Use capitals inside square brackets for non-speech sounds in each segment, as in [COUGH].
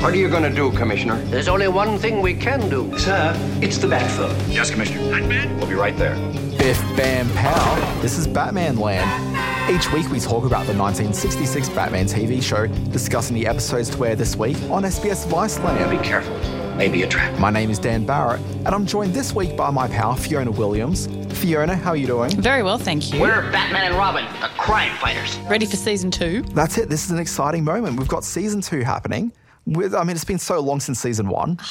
What are you going to do, Commissioner? There's only one thing we can do. Sir, it's the Batphone. Yes, Commissioner. Batman? We'll be right there. Biff Bam Pow. This is Batman Land. Each week we talk about the 1966 Batman TV show, discussing the episodes to air this week on SBS Viceland. Be careful. Maybe a trap. My name is Dan Barrett, and I'm joined this week by my pal Fiona Williams. Fiona, how are you doing? Very well, thank you. We're Batman and Robin, the crime fighters. ready for season two. That's it. This is an exciting moment. We've got season two happening. With, I mean, it's been so long since season one. [SIGHS]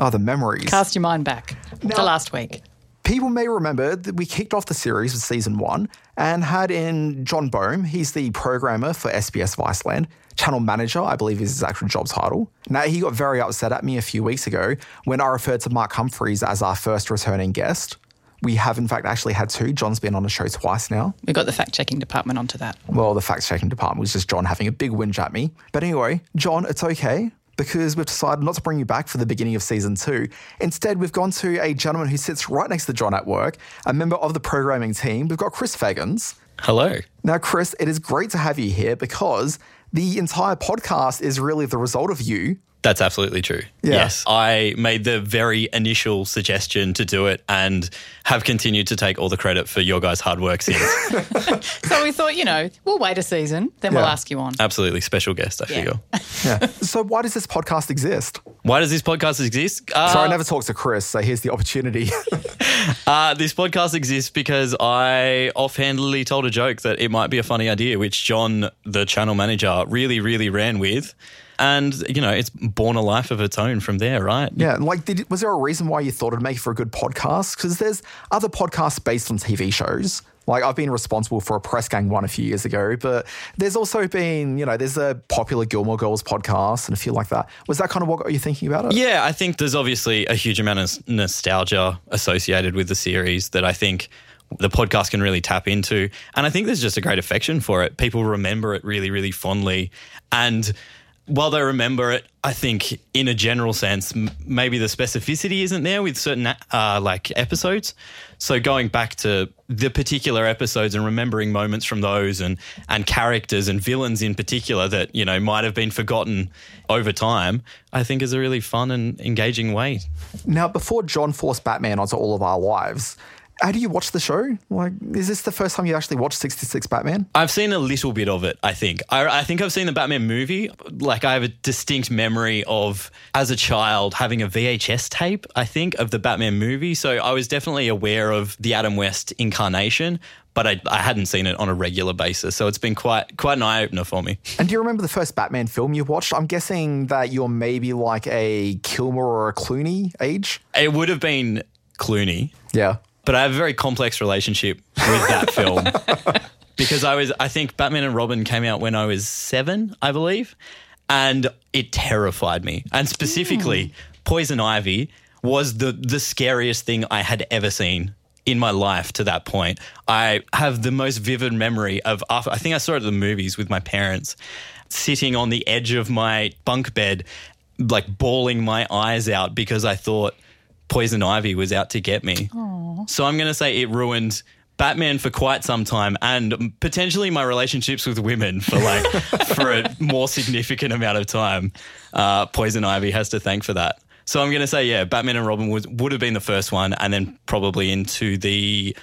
Oh, the memories. Cast your mind back Now- to last week. People may remember that we kicked off the series with season one and had in John Bohm. He's the programmer for SBS Viceland. Channel manager, I believe is his actual job title. Now, he got very upset at me a few weeks ago when I referred to Mark Humphreys as our first returning guest. We have, in fact, actually had two. John's been on the show twice now. We got the fact checking department onto that. Well, the fact checking department was just John having a big whinge at me. But anyway, John, it's okay because we've decided not to bring you back for the beginning of season two. Instead, we've gone to a gentleman who sits right next to John at work, a member of the programming team. We've got Chris Feggans. Hello. Now, Chris, it is great to have you here because the entire podcast is really the result of you. That's absolutely true. Yeah. Yes. I made the very initial suggestion to do it and have continued to take all the credit for your guys' hard work since. [LAUGHS] So we thought, you know, we'll wait a season, then we'll ask you on. absolutely special guest, I figure. [LAUGHS] Yeah. so, why does this podcast exist? Why does this podcast exist? Uh, Sorry, I never talked to Chris, so here's the opportunity. [LAUGHS] uh, this podcast exists because I offhandedly told a joke that it might be a funny idea, which John, the channel manager, really, really ran with. And, you know, it's born a life of its own from there, right? Yeah, like, did, was there a reason why you thought it'd make for a good podcast? Because there's other podcasts based on TV shows. Like, I've been responsible for a press gang one a few years ago, but there's also been, you know, there's a popular Gilmore Girls podcast and a few like that. Was that kind of what got you thinking about it? Yeah, I think there's obviously a huge amount of nostalgia associated with the series that I think the podcast can really tap into. And I think there's just a great affection for it. People remember it really, really fondly. And while they remember it, I think in a general sense, m- maybe the specificity isn't there with certain uh, like episodes. So going back to the particular episodes and remembering moments from those and and characters and villains in particular that you know might have been forgotten over time, I think is a really fun and engaging way. Now, before John forced Batman onto all of our lives, how do you watch the show? Like, is this the first time you actually watched 66 Batman? I've seen a little bit of it, I think. I, I think I've seen the Batman movie. Like, I have a distinct memory of, as a child, having a VHS tape, I think, of the Batman movie. So I was definitely aware of the Adam West incarnation, but I, I hadn't seen it on a regular basis. So it's been quite quite an eye opener for me. And do you remember the first Batman film you watched? I'm guessing that you're maybe like a Kilmer or a Clooney age. It would have been Clooney, Yeah. But I have a very complex relationship with that [LAUGHS] film because I was I think Batman and Robin came out when I was 7, I believe, and it terrified me. And specifically, hmm. Poison Ivy was the the scariest thing I had ever seen in my life to that point. I have the most vivid memory of after I think I saw it at the movies with my parents sitting on the edge of my bunk bed like bawling my eyes out because I thought Poison Ivy was out to get me. So I'm going to say it ruined Batman for quite some time and potentially my relationships with women for like [LAUGHS] for a more significant amount of time. Uh, Poison Ivy has to thank for that. So I'm going to say yeah, Batman and Robin was, would have been the first one, and then probably into the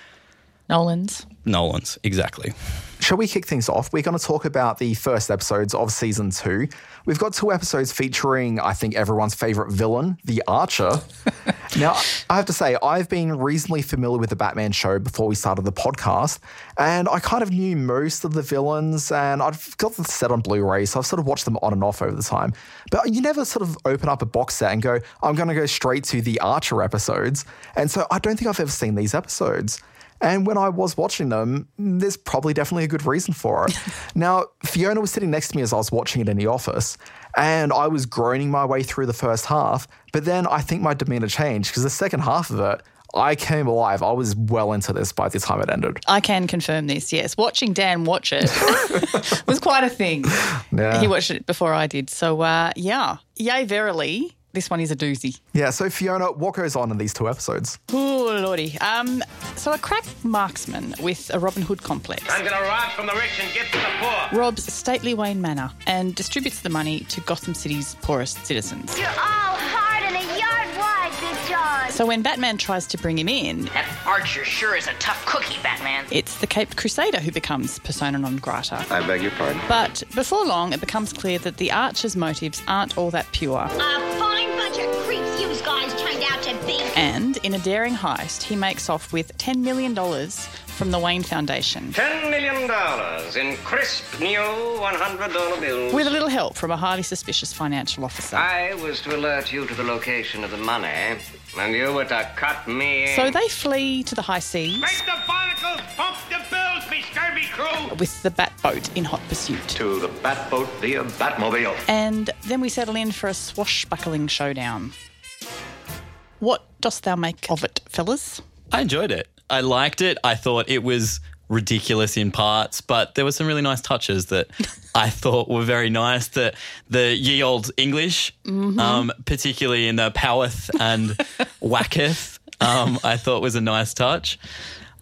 Nolan's. Nolans exactly. Shall we kick things off? We're going to talk about the first episodes of season two. We've got two episodes featuring, I think, everyone's favorite villain, the Archer. [LAUGHS] now, I have to say, I've been reasonably familiar with the Batman show before we started the podcast, and I kind of knew most of the villains, and I've got the set on Blu ray, so I've sort of watched them on and off over the time. But you never sort of open up a box set and go, I'm going to go straight to the Archer episodes. And so I don't think I've ever seen these episodes. And when I was watching them, there's probably definitely a good reason for it. [LAUGHS] now, Fiona was sitting next to me as I was watching it in the office, and I was groaning my way through the first half. But then I think my demeanor changed because the second half of it, I came alive. I was well into this by the time it ended. I can confirm this, yes. Watching Dan watch it [LAUGHS] was quite a thing. Yeah. He watched it before I did. So, uh, yeah, yay, verily. This one is a doozy. Yeah, so Fiona, what goes on in these two episodes? Oh, lordy. Um, so a crack marksman with a Robin Hood complex I'm gonna rob from the rich and give to the poor. robs stately Wayne Manor and distributes the money to Gotham City's poorest citizens. You're all hard So when Batman tries to bring him in, That archer sure is a tough cookie, Batman. it's the Caped Crusader who becomes persona non grata. I beg your pardon? But before long, it becomes clear that the Archer's motives aren't all that pure. A fine bunch of And in a daring heist, he makes off with $10 million from the Wayne Foundation. Ten million dollars in crisp new one hundred dollar bills. With a little help from a highly suspicious financial officer. I was to alert you to the location of the money, and you were to cut me. in. So they flee to the high seas Make the barnacles pump the bills, me scurvy crew. with the Batboat in hot pursuit. To the Batboat via Batmobile. And then we settle in for a swashbuckling showdown. What dost thou make of it, fellas? I enjoyed it. I liked it. I thought it was ridiculous in parts, but there were some really nice touches that [LAUGHS] I thought were very nice. The the ye old English, um, particularly in the Poweth and [LAUGHS] Wacketh, um, I thought was a nice touch.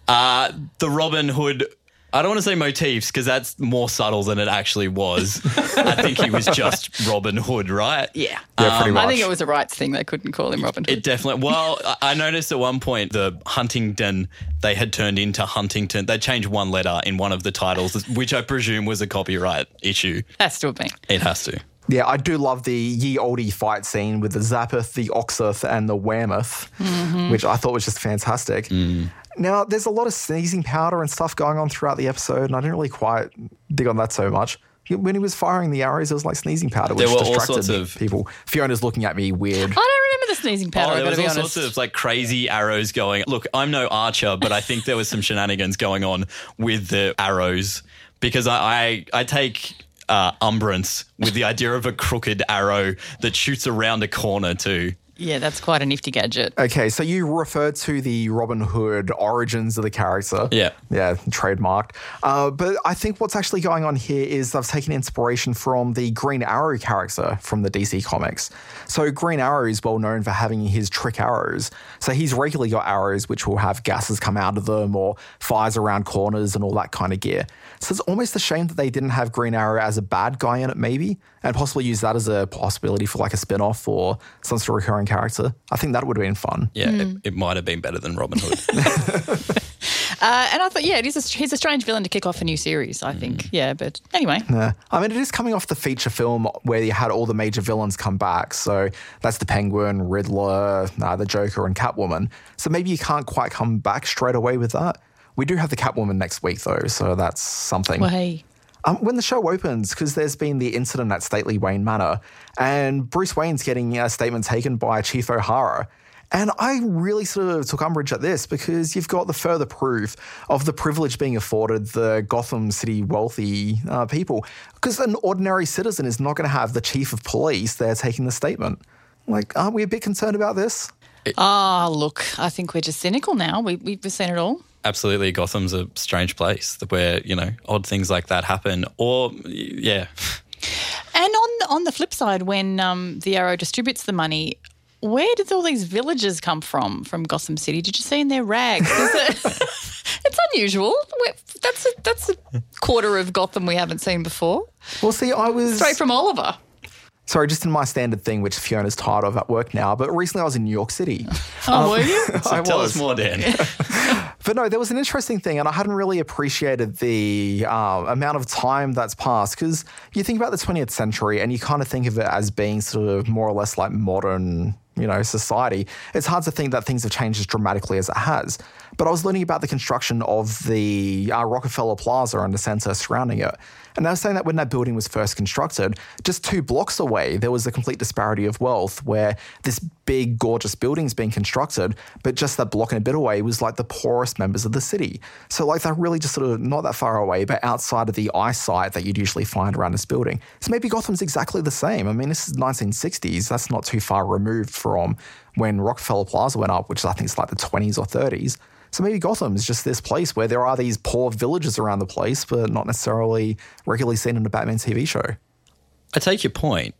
Uh, the Robin Hood. I don't want to say motifs because that's more subtle than it actually was. I think he was just [LAUGHS] Robin Hood, right? Yeah. Yeah, pretty much. I think it was a rights thing. They couldn't call him Robin Hood. It definitely. Well, [LAUGHS] I- I noticed at one point the Huntington they had turned into Huntington. They changed one letter in one of the titles, which I presume was a copyright issue. Has to have been. It has to. Yeah, I do love the ye oldie fight scene with the Zappeth, the Oxeth, and the Wearmouth, mm-hmm. which I thought was just fantastic. Mm. Now, there's a lot of sneezing powder and stuff going on throughout the episode, and I didn't really quite dig on that so much. When he was firing the arrows, it was like sneezing powder, which There were all distracted sorts of- people. Fiona's looking at me weird. I don't remember the sneezing powder. oh, I've there got was to all honest. sorts of like crazy arrows going. Look, I'm no archer, but I think there was some shenanigans going on with the arrows because I I, I take. Uh, umbrance with the idea of a crooked arrow that shoots around a corner too. Yeah, that's quite a nifty gadget. Okay, so you refer to the Robin Hood origins of the character. Yeah. Yeah, trademarked. Uh, but I think what's actually going on here is they've taken inspiration from the Green Arrow character from the DC comics. So Green Arrow is well known for having his trick arrows. So he's regularly got arrows which will have gases come out of them or fires around corners and all that kind of gear. So it's almost a shame that they didn't have Green Arrow as a bad guy in it, maybe, and possibly use that as a possibility for like a spin off or some sort of recurring character. I think that would have been fun. Yeah, it, it might have been better than Robin Hood. [LAUGHS] [LAUGHS] Uh, and I thought, yeah, it is a, he's a strange villain to kick off a new series, I think. Yeah, but anyway. Yeah. I mean, it is coming off the feature film where you had all the major villains come back. So that's the Penguin, Riddler, uh, the Joker, and Catwoman. So maybe you can't quite come back straight away with that. We do have the Catwoman next week, though, so that's something. Well, hey. Um, when the show opens, because there's been the incident at Stately Wayne Manor, and Bruce Wayne's getting a statement taken by Chief O'Hara. And I really sort of took umbrage at this because you've got the further proof of the privilege being afforded the Gotham City wealthy uh, people. Because an ordinary citizen is not going to have the chief of police there taking the statement. Like, aren't we a bit concerned about this? Ah, look, I think we're just cynical now. We, we've seen it all. Absolutely, Gotham's a strange place where you know odd things like that happen. Or yeah, And on on the flip side, when um, the Arrow distributes the money, where did all these villagers come from from Gotham City? Did you see in their rags? Is it- [LAUGHS] it's unusual. We're- That's a, that's a quarter of Gotham we haven't seen before. Well, see, I was. Straight from Oliver. Sorry, just in my standard thing, which Fiona's tired of at work now, but recently I was in New York City. Oh, were you? [LAUGHS] I tell was. us more, Dan. [LAUGHS] But no, there was an interesting thing, and I hadn't really appreciated the uh, amount of time that's passed because you think about the 20th century and you kind of think of it as being sort of more or less like modern, you know, society. It's hard to think that things have changed as dramatically as it has. But I was learning about the construction of the uh, Rockefeller Plaza and the center surrounding it. And they were saying that when that building was first constructed, just two blocks away, there was a complete disparity of wealth where this big, gorgeous building's being constructed, but just that block and a bit away was like the poorest members of the city. So, like, they're really just sort of not that far away, but outside of the eyesight that you'd usually find around this building. So, maybe Gotham's exactly the same. I mean, this is 1960s. That's not too far removed from when Rockefeller Plaza went up, which I think is like the 20s or 30s. So maybe Gotham is just this place where there are these poor villages around the place, but not necessarily regularly seen in a Batman TV show. I take your point,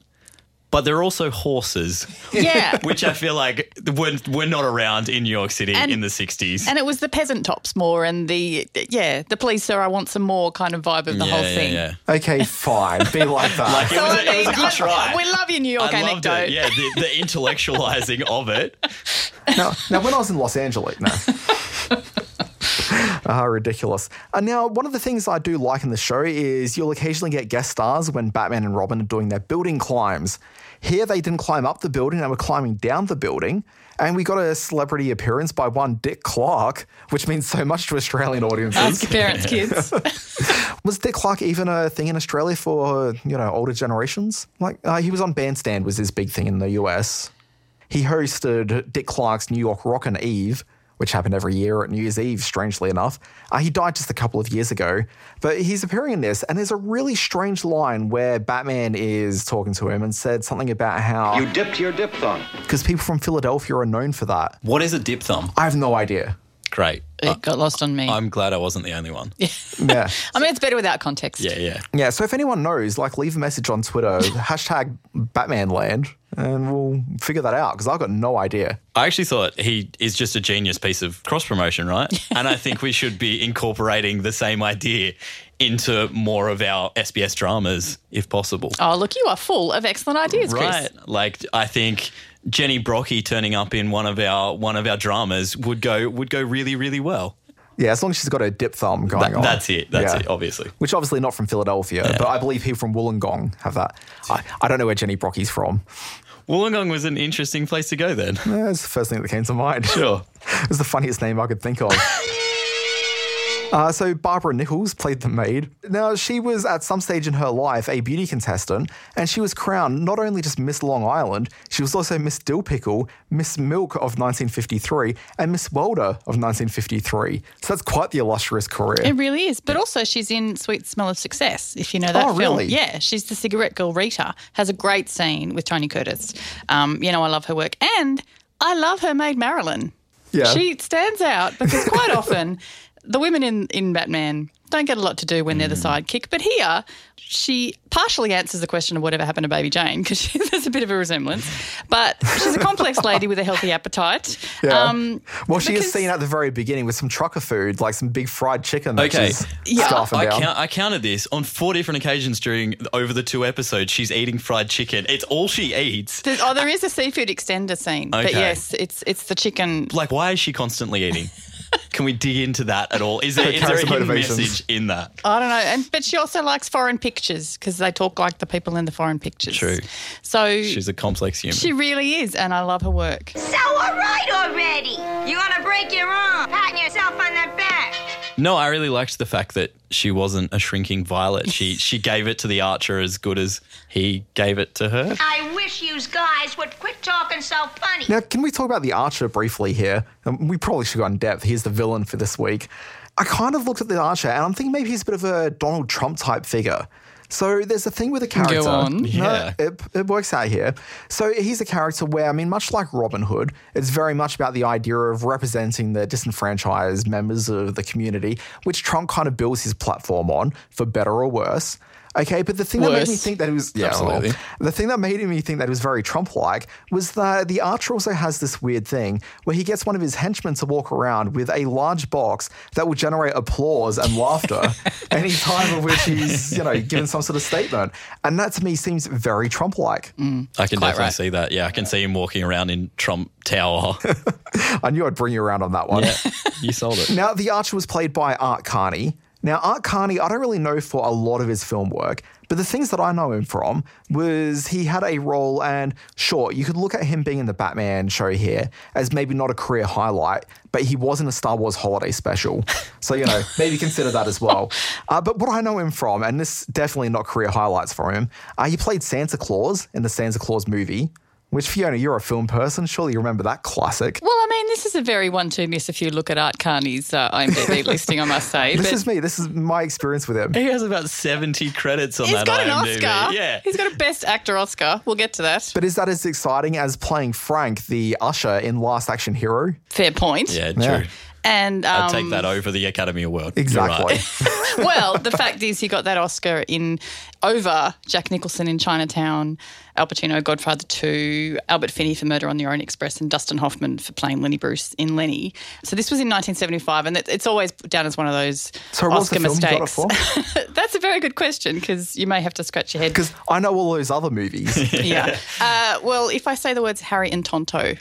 but they're also horses. Yeah. [LAUGHS] Which I feel like were, were not around in New York City And- in the 60s. And it was the peasant tops more and the, yeah, the police sir, I want some more kind of vibe of the yeah, whole yeah, thing. yeah. Okay, fine. Be like [LAUGHS] that. Like, it, So, was a, I it was a good I- try. We love your New York I loved anecdote. it. Yeah, the, the intellectualizing [LAUGHS] of it. now, now, when I was in Los Angeles, no. Ah, ridiculous. And now, one of the things I do like in the show is you'll occasionally get guest stars when Batman and Robin are doing their building climbs. Here, they didn't climb up the building, they were climbing down the building. And we got a celebrity appearance by one Dick Clark, which means so much to Australian audiences. Ask your parents, kids. [LAUGHS] Was Dick Clark even a thing in Australia for you know older generations? Like uh, he was on Bandstand was his big thing in the US. He hosted Dick Clark's New York Rockin' Eve, which happened every year at New Year's Eve. Strangely enough, uh, he died just a couple of years ago, but he's appearing in this, and there's a really strange line where Batman is talking to him and said something about how You dipped your diphthong. because people from Philadelphia are known for that. What is a dip thumb? I have no idea. Great. it got lost on me. I'm glad I wasn't the only one. Yeah, [LAUGHS] Yeah. I mean, it's better without context. Yeah, yeah. Yeah, so if anyone knows, like leave a message on Twitter, [LAUGHS] hashtag Batmanland, and we'll figure that out because I've got no idea. I actually thought he is just a genius piece of cross promotion, right? [LAUGHS] and I think we should be incorporating the same idea into more of our SBS dramas if possible. Oh, look, you are full of excellent ideas, Chris. Right. Like I think Jenny Brockie turning up in one of our one of our dramas would go would go really, really well. Yeah, as long as she's got a dip thumb going That- on. that's it. That's Yeah. it, obviously. Which obviously not from Philadelphia, but I believe people from Wollongong have that. I, I don't know where Jenny Brockie's from. Wollongong was an interesting place to go then. Yeah, That's the first thing that came to mind. Sure. [LAUGHS] it was the funniest name I could think of. [LAUGHS] Uh, so Barbara Nichols played the maid. Now she was at some stage in her life a beauty contestant, and she was crowned not only just Miss Long Island, she was also Miss Dill Pickle, Miss Milk of 1953, and Miss Welder of 1953. So that's quite the illustrious career. It really is. But also, she's in Sweet Smell of Success, if you know that Oh, film. really? Yeah, she's the cigarette girl Rita. Has a great scene with Tony Curtis. Um, you know, I love her work. And I love her maid Marilyn. Yeah. She stands out because quite [LAUGHS] often the women in, in Batman don't get a lot to do when they're the Mm. sidekick. But here, she partially answers the question of whatever happened to Baby Jane because [LAUGHS] there's a bit of a resemblance. But she's a complex [LAUGHS] lady with a healthy appetite. Yeah. Um, well, she is seen at the very beginning with some trucker food, like some big fried chicken. That Okay. she's Yeah. I, down. count, I counted this on four different occasions during over the two episodes. She's eating fried chicken. It's all she eats. There's, oh, there is a seafood extender scene, but yes, it's it's the chicken. Like, why is she constantly eating? [LAUGHS] Can we dig into that at all? Is there, Her is there a character hidden message in that? I don't know, and but she also likes foreign pictures because they talk like the people in the foreign pictures. True. So She's a complex human. she really is, and I love her work. So all right already. You want to break your arm, patting yourself on the back. No, I really liked the fact that she wasn't a shrinking violet. She [LAUGHS] she gave it to the archer as good as he gave it to her. I wish yous guys would quit talking so funny. Now, can we talk about the Archer briefly here? Um, we probably should go in depth. Here's the villain for this week. I kind of looked at the Archer and I'm thinking maybe he's a bit of a Donald Trump type figure. So there's a thing with a character. Go on. No, Yeah. it, it works out here. So he's a character where, I mean, much like Robin Hood, it's very much about the idea of representing the disenfranchised members of the community, which Trump kind of builds his platform on, for better or worse. Okay, but the thing that made me think that it was yeah, well, Absolutely. the thing that made me think that it was very Trump-like was that the Archer also has this weird thing where he gets one of his henchmen to walk around with a large box that will generate applause and laughter [LAUGHS] any time of which he's, you know, given some sort of statement. And that to me seems very Trump-like. Mm. I can Quite definitely right. see that. Yeah, I can see him walking around in Trump Tower. [LAUGHS] I knew I'd bring you around on that one. yeah, you sold it. Now, the Archer was played by Art Carney. Now, Art Carney, I don't really know for a lot of his film work, but the things that I know him from was he had a role, and sure, you could look at him being in the Batman show here as maybe not a career highlight, but he was in a Star Wars holiday special. So, you know, [LAUGHS] maybe consider that as well. Uh, but what I know him from, and this definitely not career highlights for him, uh, he played Santa Claus in the Santa Claus movie. Which Fiona, you're a film person. Surely you remember that classic. Well, I mean, this is a very one-two miss if you look at Art Carney's uh, IMDb [LAUGHS] listing, I must say. This but is me. This is my experience with him. He has about 70 credits on he's that got an IMDb. Oscar. Yeah. He's got a Best Actor Oscar. We'll get to that. But is that as exciting as playing Frank, the usher in Last Action Hero? Fair point. Yeah, true. Yeah. And um, I'd take that over the Academy Award. Exactly. right. [LAUGHS] well, the fact is, he got that Oscar in over Jack Nicholson in Chinatown, Al Pacino, Godfather 2, Albert Finney for Murder on the Orient Express, and Dustin Hoffman for playing Lenny Bruce in Lenny. So this was in 1975, and it's always down as one of those So Oscar the film you got it mistakes. [LAUGHS] That's a very good question because you may have to scratch your head. Because I know all those other movies. [LAUGHS] yeah. Uh, well, if I say the words Harry and Tonto,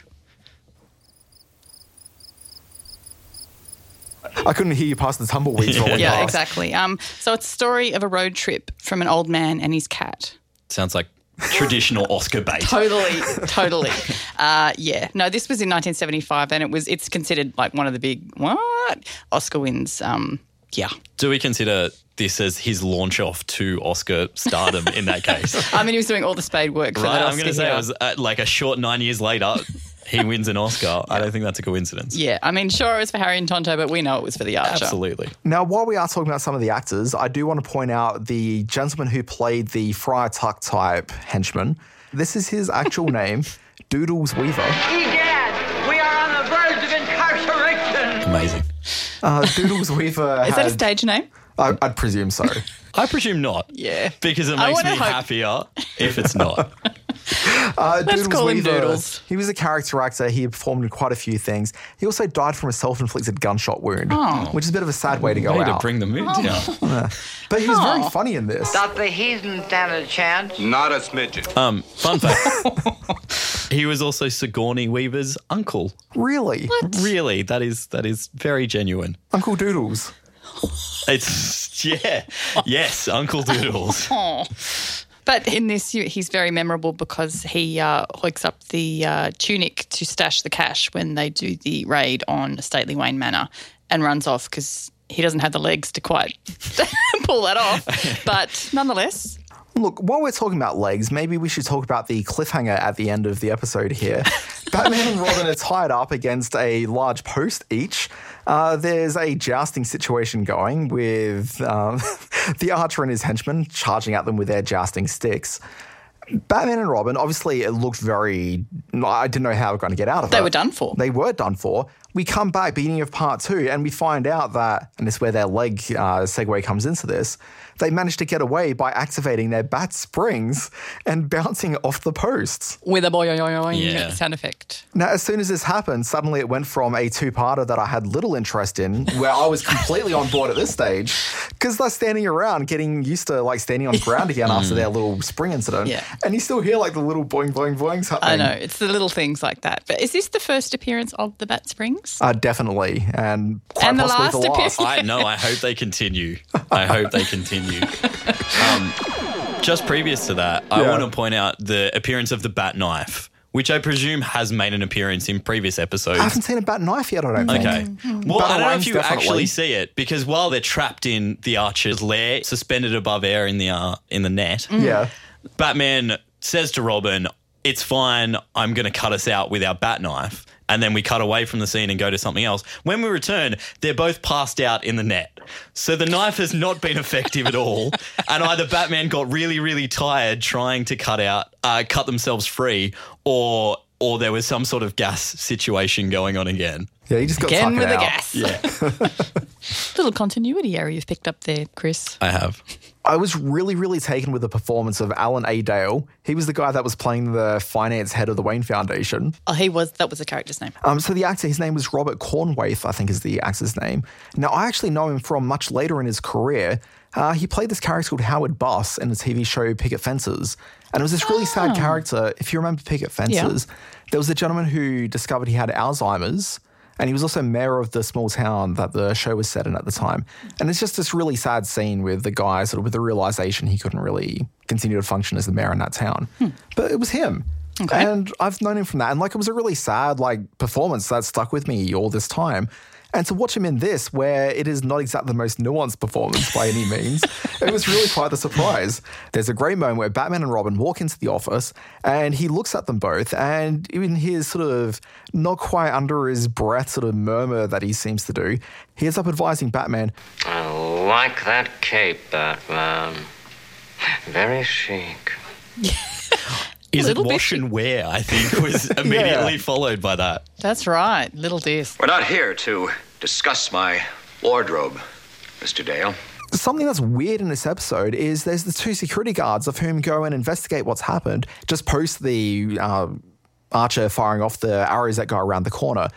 I couldn't hear you past the tumbleweeds rolling yeah, past. exactly. Um, so it's a story of a road trip from an old man and his cat. Sounds like traditional Oscar bait. Totally, [LAUGHS] totally. Uh, yeah. No, this was in 1975, and it was. It's considered like one of the big what Oscar wins. Um, yeah. Do we consider this as his launch off to Oscar stardom in that case? [LAUGHS] I mean, he was doing all the spade work for right? that I'm going to say it was uh, like a short nine years later, he wins an Oscar. I don't think that's a coincidence. Yeah, I mean, sure, it was for Harry and Tonto, but we know it was for the Archer. Absolutely. Now, while we are talking about some of the actors, I do want to point out the gentleman who played the Friar Tuck type henchman. This is his actual [LAUGHS] name, Doodles Weaver. Egad, we are on the verge of incarceration. Amazing. Uh, Doodles Weaver. [LAUGHS] Is that a stage name? I, I'd presume so. I presume not. Yeah. Because it makes me hope- happier if it's not. [LAUGHS] [LAUGHS] Uh, Doodles call him Weaver, Doodles. He was a character actor. He performed in quite a few things. He also died from a self-inflicted gunshot wound, which is a bit of a sad way to go Way out. to bring the mood down. [LAUGHS] but he was very funny in this. Stop the heathen stand a chance. Not a smidgen. Um, fun fact. [LAUGHS] he was also Sigourney Weaver's uncle. Really, What? Really, that is that is very genuine. Uncle Doodles. It's yeah, yes, Uncle Doodles. But in this, he's very memorable because he uh, hoiks up the uh, tunic to stash the cash when they do the raid on Stately Wayne Manor and runs off because he doesn't have the legs to quite [LAUGHS] pull that off. [LAUGHS] But nonetheless, Look, while we're talking about legs, maybe we should talk about the cliffhanger at the end of the episode here. [LAUGHS] Batman and Robin are tied up against a large post each. Uh, there's a jousting situation going with um, [LAUGHS] the archer and his henchmen charging at them with their jousting sticks. Batman and Robin, obviously, it looked very. I didn't know how we are going to get out of it. they were done for. They were done for. We come back, beginning of part two, and we find out that, and this is where their leg uh, segue comes into this, they managed to get away by activating their bat springs and bouncing off the posts. with a boing Yeah. sound effect. Now, as soon as this happened, suddenly it went from a two parter that I had little interest in, where I was completely on board at this stage, because they're standing around getting used to like standing on ground again after their little spring incident. Yeah. And you still hear like the little boing, boing, boings happening. I know it's the little things like that. But is this the first appearance of the Bat Springs? Uh, definitely. And quite And the last the last. appearance. I know. I hope they continue. I hope they continue. Um, just previous to that, I Yeah. want to point out the appearance of the bat knife, which I presume has made an appearance in previous episodes. I haven't seen a bat knife yet, I don't think. Okay. Well, I don't know if you definitely. actually see it because while they're trapped in the archer's lair, suspended above air in the uh, in the net, Yeah. Batman says to Robin, "It's fine. I'm going to cut us out with our bat knife." And then we cut away from the scene and go to something else. When we return, they're both passed out in the net. So the knife has not been effective at all. And either Batman got really, really tired trying to cut out, uh, cut themselves free, or or there was some sort of gas situation going on again. Yeah, you just got Again tuck it with the gas. Yeah, [LAUGHS] Little continuity error you've picked up there, Chris. I have. I was really, really taken with the performance of Alan A. Dale. He was the guy that was playing the finance head of the Wayne Foundation. Oh, he was. That was the character's name. Um, so the actor, his name was Robert Cornthwaite, I think is the actor's name. Now, I actually know him from much later in his career. Uh, he played this character called Howard Buss in the TV show Picket Fences. And it was this really sad character. If you remember Picket Fences, there was a gentleman who discovered he had Alzheimer's. And he was also mayor of the small town that the show was set in at the time. And it's just this really sad scene with the guy sort of with the realization he couldn't really continue to function as the mayor in that town. Hmm. But it was him. Okay. And I've known him from that. And like it was a really sad like performance that stuck with me all this time. And to watch him in this, where it is not exactly the most nuanced performance by any means, it was really quite the surprise. There's a great moment where Batman and Robin walk into the office and he looks at them both, and in his sort of not quite under his breath sort of murmur that he seems to do, he ends up advising Batman, I like that cape, Batman. Very chic. [LAUGHS] Is it Little bit- wash and wear? I think was [LAUGHS] immediately followed by that. That's right. Little disc. We're not here to discuss my wardrobe, Mr. Dale. Something that's weird in this episode is there's the two security guards of whom go and investigate what's happened just post the uh, archer firing off the arrows that go around the corner.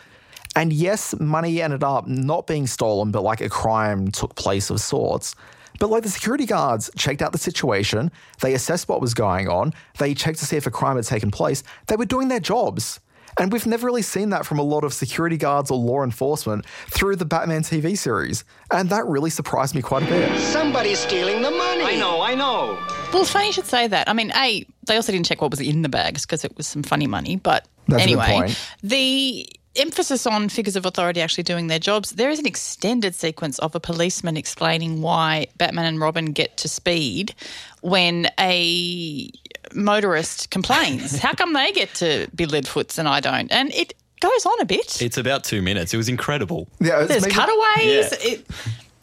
And yes, money ended up not being stolen, but like a crime took place of sorts. But like the security guards checked out the situation, they assessed what was going on, they checked to see if a crime had taken place. They were doing their jobs. And we've never really seen that from a lot of security guards or law enforcement through the Batman TV series. And that really surprised me quite a bit. Somebody's stealing the money. I know, I know. Well, it's funny you should say that. I mean, A, they also didn't check what was in the bags because it was some funny money. But That's a good anyway, point. the emphasis on figures of authority actually doing their jobs, there is an extended sequence of a policeman explaining why Batman and Robin get to speed when a motorist complains. [LAUGHS] How come they get to be leadfoots and I don't? And it goes on a bit. It's about two minutes. It was incredible. Yeah, it's There's maybe- cutaways. Yeah. It,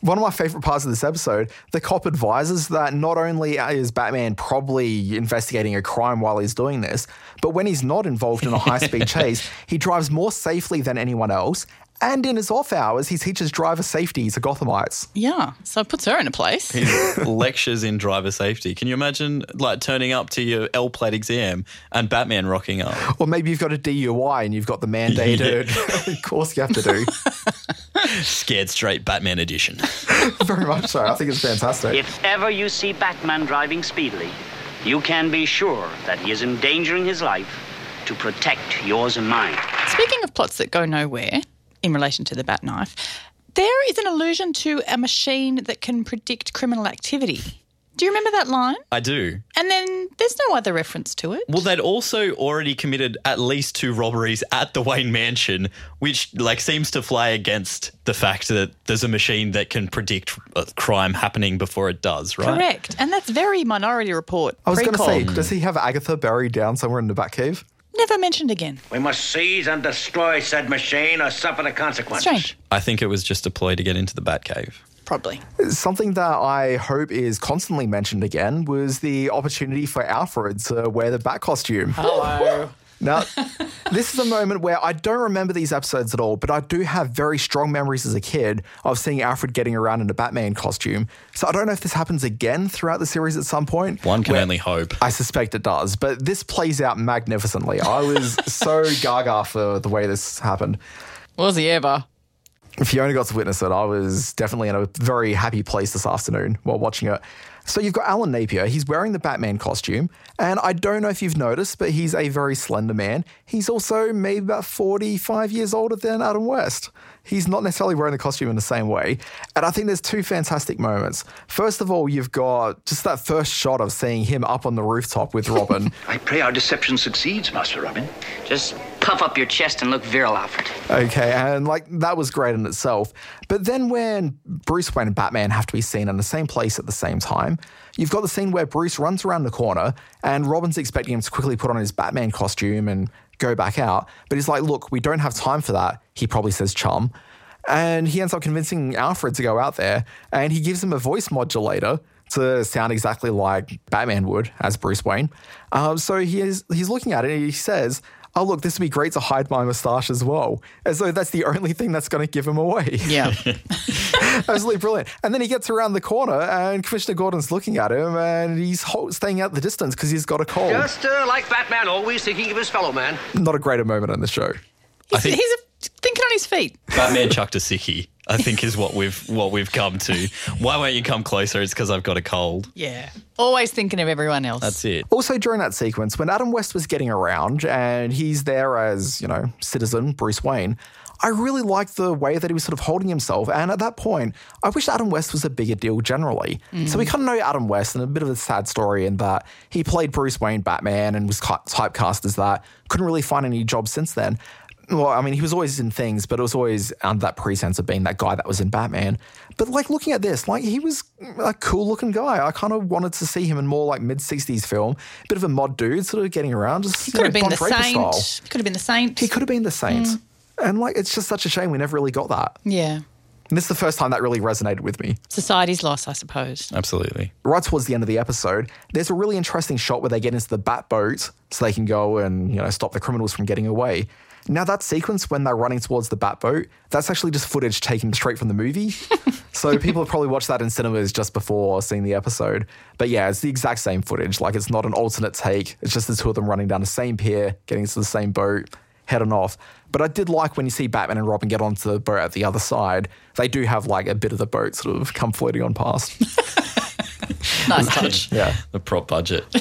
One of my favorite parts of this episode, the cop advises that not only is Batman probably investigating a crime while he's doing this, but when he's not involved in a high speed [LAUGHS] chase, he drives more safely than anyone else. And in his off hours, he teaches driver safety to Gothamites. yeah, so it puts her in a place. His [LAUGHS] lectures in driver safety. Can you imagine like turning up to your L plate exam and Batman rocking up? Or maybe you've got a DUI and you've got the mandated [LAUGHS] [LAUGHS] course you have to do. Scared straight Batman edition. Very much so. I think it's fantastic. If ever you see Batman driving speedily, you can be sure that he is endangering his life to protect yours and mine. Speaking of plots that go nowhere in relation to the bat knife, there is an allusion to a machine that can predict criminal activity. Do you remember that line? I do. And then there's no other reference to it. Well, they'd also already committed at least two robberies at the Wayne Mansion, which like seems to fly against the fact that there's a machine that can predict a crime happening before it does, right? Correct. And that's very Minority Report. I was going to say, does he have Agatha buried down somewhere in the Batcave? Never mentioned again. We must seize and destroy said machine or suffer the consequences. Strange. I think it was just a ploy to get into the Batcave. Probably. Something that I hope is constantly mentioned again was the opportunity for Alfred to wear the bat costume. Hello. Now, [LAUGHS] this is a moment where I don't remember these episodes at all, but I do have very strong memories as a kid of seeing Alfred getting around in a Batman costume. So I don't know if this happens again throughout the series at some point. One can only hope. I suspect it does, but this plays out magnificently. I was so [LAUGHS] gaga for the way this happened. Was he ever? If you only got to witness it, I was definitely in a very happy place this afternoon while watching it. So you've got Alan Napier. He's wearing the Batman costume, and I don't know if you've noticed, but he's a very slender man. He's also maybe about 45 years older than Adam West. He's not necessarily wearing the costume in the same way. And I think there's two fantastic moments. First of all, you've got just that first shot of seeing him up on the rooftop with Robin. [LAUGHS] I pray our deception succeeds, Master Robin. Just puff up your chest and look virile, Alfred. Okay, and like that was great in itself. But then when Bruce Wayne and Batman have to be seen in the same place at the same time, you've got the scene where Bruce runs around the corner and Robin's expecting him to quickly put on his Batman costume and go back out. But he's like, look, we don't have time for that. He probably says chum. And he ends up convincing Alfred to go out there and he gives him a voice modulator to sound exactly like Batman would as Bruce Wayne. Um, so he is, he's looking at it and he says, Oh, look, this would be great to hide my mustache as well. As though that's the only thing that's going to give him away. Yeah. [LAUGHS] Absolutely brilliant. And then he gets around the corner and Commissioner Gordon's looking at him and he's staying out the distance because he's got a cold. Just uh, like Batman, always thinking of his fellow man. Not a greater moment in the show. He's, think- he's a, thinking on his feet. Batman chucked a sickie. I think is what we've what we've come to. Why won't you come closer? It's because I've got a cold. Yeah. Always thinking of everyone else. That's it. Also, during that sequence, when Adam West was getting around and he's there as, you know, citizen Bruce Wayne, I really liked the way that he was sort of holding himself. And at that point, I wish Adam West was a bigger deal generally. Mm. So we kind of know Adam West and a bit of a sad story in that he played Bruce Wayne Batman and was typecast as that. Couldn't really find any job since then. Well, I mean, he was always in things, but it was always under that pretense of being that guy that was in Batman. But like looking at this, like he was a cool looking guy. I kind of wanted to see him in more like mid 60s film. Bit of a mod dude, sort of getting around. Just He you could have know, been Don the Draper saint. style. Could have been the saint. He could have been the saint. Mm. And like, it's just such a shame we never really got that. Yeah. And this is the first time that really resonated with me. Society's loss, I suppose. Absolutely. Right towards the end of the episode, there's a really interesting shot where they get into the bat boat so they can go and, you know, stop the criminals from getting away. Now, that sequence when they're running towards the Batboat, that's actually just footage taken straight from the movie. [LAUGHS] so people have probably watched that in cinemas just before seeing the episode. But yeah, it's the exact same footage. Like it's not an alternate take. It's just the two of them running down the same pier, getting to the same boat, heading off. But I did like when you see Batman and Robin get onto the boat at the other side, they do have like a bit of the boat sort of come floating on past. [LAUGHS] Nice touch. yeah. the prop budget. [LAUGHS]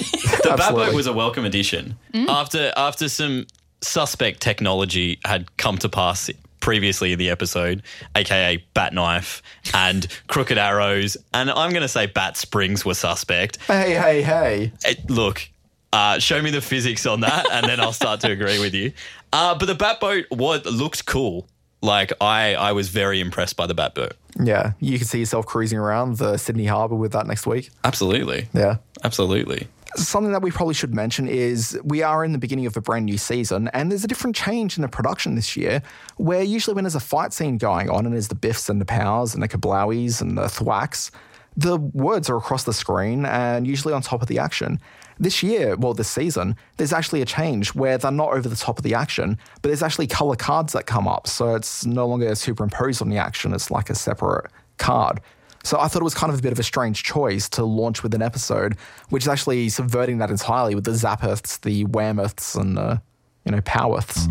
The Batboat was a welcome addition mm. after after some suspect technology had come to pass previously in the episode, aka bat knife and [LAUGHS] crooked arrows, and I'm going to say bat springs were suspect. Hey, hey, hey. Eh, look, uh, show me the physics on that, and then I'll start to agree with you. Uh, but the bat boat what looked cool. Like I, I was very impressed by the bat boat. Yeah, you can see yourself cruising around the Sydney Harbour with that next week. Absolutely, Yeah. absolutely. Something that we probably should mention is we are in the beginning of a brand new season, and there's a different change in the production this year. Where usually when there's a fight scene going on, and there's the Biffs and the Powers and the Kablowies and the Thwacks, the words are across the screen and usually on top of the action. This year, well, this season, there's actually a change where they're not over the top of the action, but there's actually color cards that come up. So it's no longer superimposed on the action, it's like a separate card. So I thought it was kind of a bit of a strange choice to launch with an episode, which is actually subverting that entirely with the Zappeths, the Whameths, and the, you know, Poweths.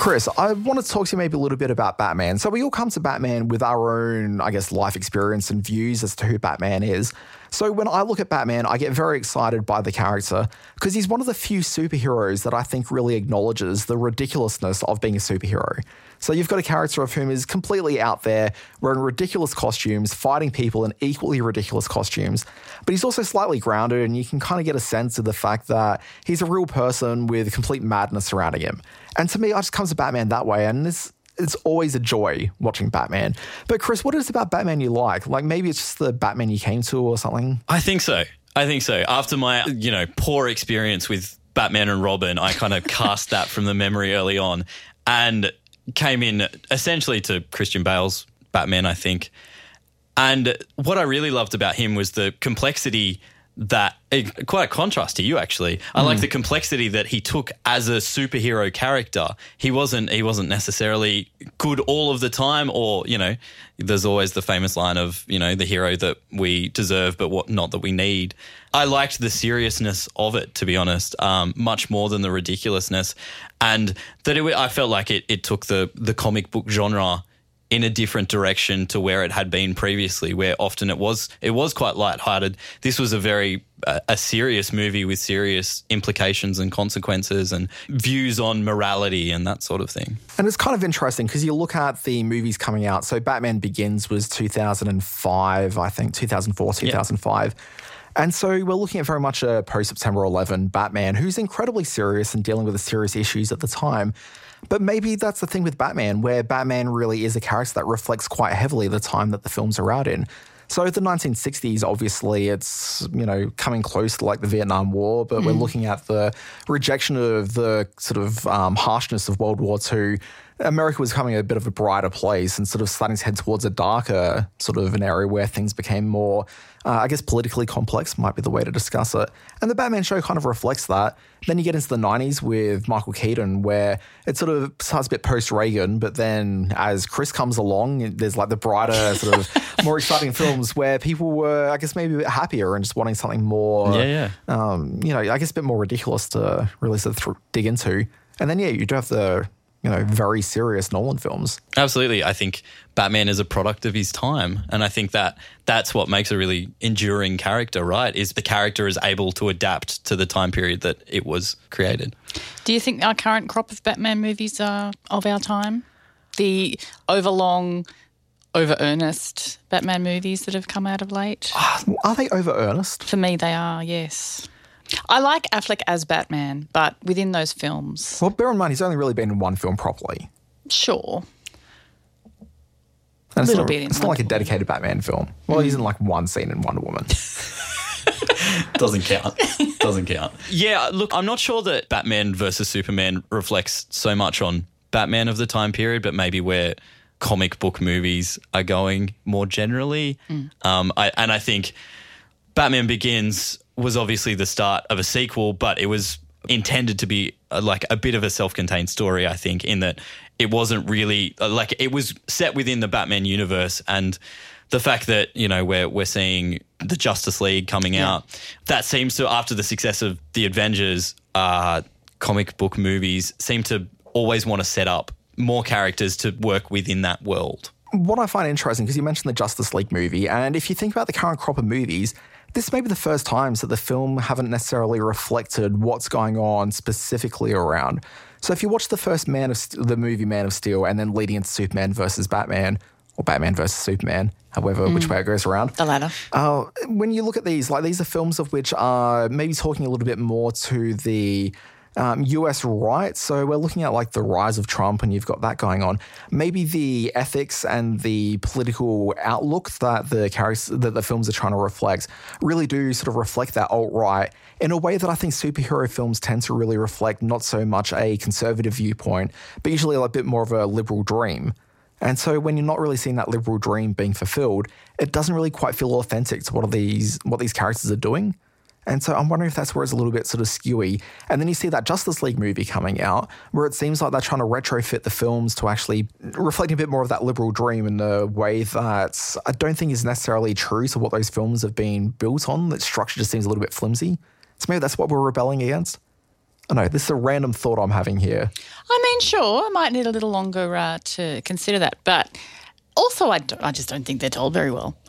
Chris, I want to talk to you maybe a little bit about Batman. So we all come to Batman with our own, I guess, life experience and views as to who Batman is. So when I look at Batman, I get very excited by the character because he's one of the few superheroes that I think really acknowledges the ridiculousness of being a superhero. So you've got a character of whom is completely out there, wearing ridiculous costumes, fighting people in equally ridiculous costumes. But he's also slightly grounded, and you can kind of get a sense of the fact that he's a real person with complete madness surrounding him. And to me, I just comes to Batman that way, and it's it's always a joy watching Batman. But Chris, what is it about Batman you like? Like maybe it's just the Batman you came to or something. I think so. I think so. After my, you know, poor experience with Batman and Robin, I kind of [LAUGHS] cast that from the memory early on and came in essentially to Christian Bale's Batman, I think. And what I really loved about him was the complexity that eh, quite a contrast to you actually. I like the complexity that he took as a superhero character. He wasn't he wasn't necessarily good all of the time or, you know, there's always the famous line of, you know, the hero that we deserve but what not that we need. I liked the seriousness of it to be honest, um, much more than the ridiculousness and that it, I felt like it it took the the comic book genre in a different direction to where it had been previously, where often it was it was quite lighthearted. This was a very uh, a serious movie with serious implications and consequences and views on morality and that sort of thing. And it's kind of interesting because you look at the movies coming out. So Batman Begins was 2005, I think, 2004, 2005. And so we're looking at very much a post September 11 Batman who's incredibly serious and dealing with the serious issues at the time. But maybe that's the thing with Batman, where Batman really is a character that reflects quite heavily the time that the films are out in. So the 1960s, obviously, it's you know coming close to like the Vietnam War, but we're looking at the rejection of the sort of um, harshness of World War II. America was becoming a bit of a brighter place and sort of starting to head towards a darker sort of an area where things became more, uh, I guess, politically complex might be the way to discuss it. And the Batman show kind of reflects that. Then you get into the 90s with Michael Keaton, where it sort of starts a bit post Reagan, but then as Chris comes along, there's like the brighter, sort of [LAUGHS] more exciting films where people were, I guess, maybe a bit happier and just wanting something more, Yeah, yeah. Um, you know, I guess a bit more ridiculous to really sort of th- dig into. And then, yeah, you do have the, you know, very serious Nolan films. Absolutely. I think Batman is a product of his time. And I think that that's what makes a really enduring character, right? Is the character is able to adapt to the time period that it was created. Do you think our current crop of Batman movies are of our time? The overlong, over earnest Batman movies that have come out of late? Ah, are they over earnest? For me, they are, yes. I like Affleck as Batman, but within those films, Well, bear in mind, he's only really been in one film properly. sure. And it's Little not, bit in It's not like a dedicated Batman film. Well, he's in like one scene in Wonder Woman. [LAUGHS] Doesn't count. Doesn't count. Yeah, look, I'm not sure that Batman versus Superman reflects so much on Batman of the time period, but maybe where comic book movies are going more generally. Um, I, and I think Batman Begins was obviously the start of a sequel, but it was intended to be uh, like a bit of a self-contained story. I think in that it wasn't really uh, like it was set within the Batman universe and. The fact that you know we're we're seeing the Justice League coming out, that seems to after the success of the Avengers, uh, comic book movies seem to always want to set up more characters to work within that world. What I find interesting, because you mentioned the Justice League movie, and if you think about the current crop of movies, this may be the first times that the film haven't necessarily reflected what's going on specifically around. So if you watch the first Man of St- the movie Man of Steel and then leading into Superman versus Batman, or Batman versus Superman, however, which way it goes around. The latter. Uh, when you look at these, like these are films of which are maybe talking a little bit more to the um, US right. So we're looking at like the rise of Trump, and you've got that going on. Maybe the ethics and the political outlook that the characters that the films are trying to reflect really do sort of reflect that alt right in a way that I think superhero films tend to really reflect not so much a conservative viewpoint, but usually a bit more of a liberal dream. And so when you're not really seeing that liberal dream being fulfilled, it doesn't really quite feel authentic to what these what these characters are doing. And so I'm wondering if that's where it's a little bit sort of skewy. And then you see that Justice League movie coming out, where it seems like they're trying to retrofit the films to actually reflect a bit more of that liberal dream in a way that I don't think is necessarily true to what those films have been built on. That structure just seems a little bit flimsy. So maybe that's what we're rebelling against. I know this is a random thought I'm having here. I mean, sure, I might need a little longer uh, to consider that, but also, I, don't- I just don't think they're told very well. [LAUGHS]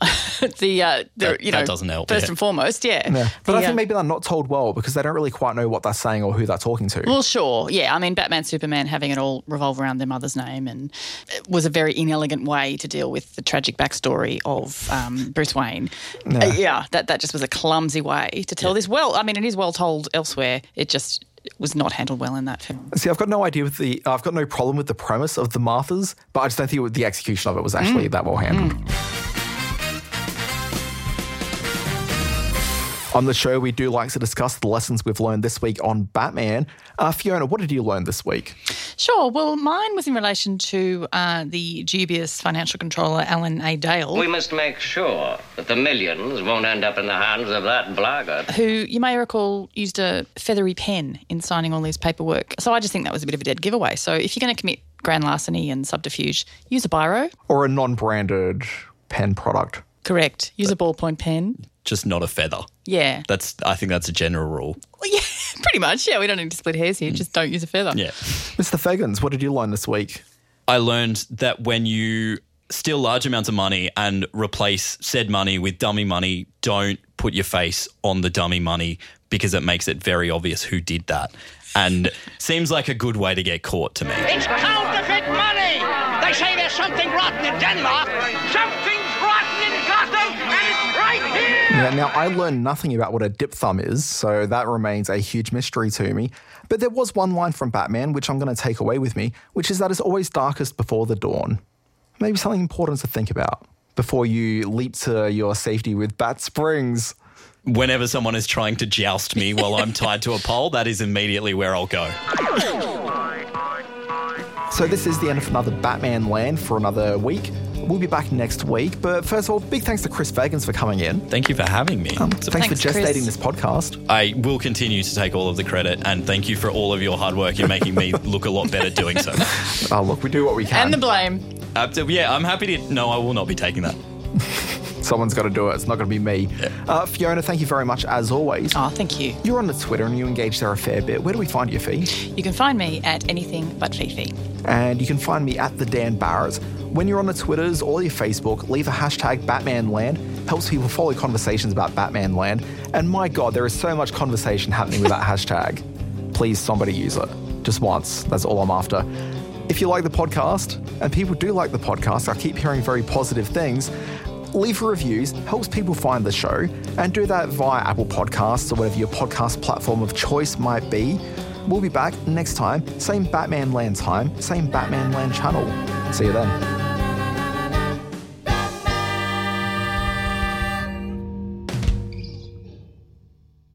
the, uh, the That- you that know, doesn't help, First yeah. and foremost, yeah. Yeah. But The, I think uh, maybe they're not told well because they don't really quite know what they're saying or who they're talking to. Well, sure. Yeah. I mean, Batman, Superman having it all revolve around their mother's name and it was a very inelegant way to deal with the tragic backstory of um, Bruce Wayne. Uh, Yeah. that, that just was a clumsy way to tell this. Well, I mean, it is well told elsewhere. It just was not handled well in that film. See, I've got no idea with the, I've got no problem with the premise of the Marthas, but I just don't think the execution of it was actually mm. that well handled. Mm. On the show, we do like to discuss the lessons we've learned this week on Batman. Uh, Fiona, what did you learn this week? Sure. Well, mine was in relation to uh, the dubious financial controller, Alan A. Dale. We must make sure that the millions won't end up in the hands of that blackguard. who you may recall used a feathery pen in signing all his paperwork. So I just think that was a bit of a dead giveaway. So if you're going to commit grand larceny and subterfuge, use a biro. Or a non branded pen product? Correct. Use a ballpoint pen. Just not a feather. Yeah. That's I think that's a general rule. Well, yeah, [LAUGHS] pretty much. Yeah, we don't need to split hairs here. Mm. Just don't use a feather. Yeah. Mr. Feggans, what did you learn this week? I learned that when you steal large amounts of money and replace said money with dummy money, don't put your face on the dummy money because it makes it very obvious who did that. And [LAUGHS] seems like a good way to get caught to me. It's counterfeit money! They say there's something rotten in Denmark. Yeah, now I learned nothing about what a dip thumb is, so that remains a huge mystery to me. But there was one line from Batman which I'm going to take away with me, which is that it's always darkest before the dawn. Maybe something important to think about before you leap to your safety with Bat Springs. Whenever someone is trying to joust me while I'm tied to a pole, that is immediately where I'll go. So this is the end of another Batman Land for another week. We'll be back next week, but first of all, big thanks to Chris Feggans for coming in. Thank you for having me. Um, thanks, Thanks, for gestating Chris. this podcast. I will continue to take all of the credit and thank you for all of your hard work in making me [LAUGHS] look a lot better doing so. Oh, look, we do what we can. And the blame. Uh, yeah, I'm happy to. No, I will not be taking that. [LAUGHS] Someone's got to do it. It's not going to be me. Uh, Fiona, thank you very much as always. Oh, thank you. You're on the Twitter and you engage there a fair bit. Where do we find you, Fee? You can find me at anything but Fifi. And you can find me at the Dan Barrett. When you're on the Twitters or your Facebook, leave a hashtag BatmanLand. Helps people follow conversations about Batman Land. And my God, there is so much conversation happening with that [LAUGHS] hashtag. Please, somebody use it. Just once. That's all I'm after. If you like the podcast, and people do like the podcast, I keep hearing very positive things. Leave reviews, helps people find the show, and do that via Apple Podcasts or whatever your podcast platform of choice might be. We'll be back next time, same Batman Land time, same Batman Land channel. See you then.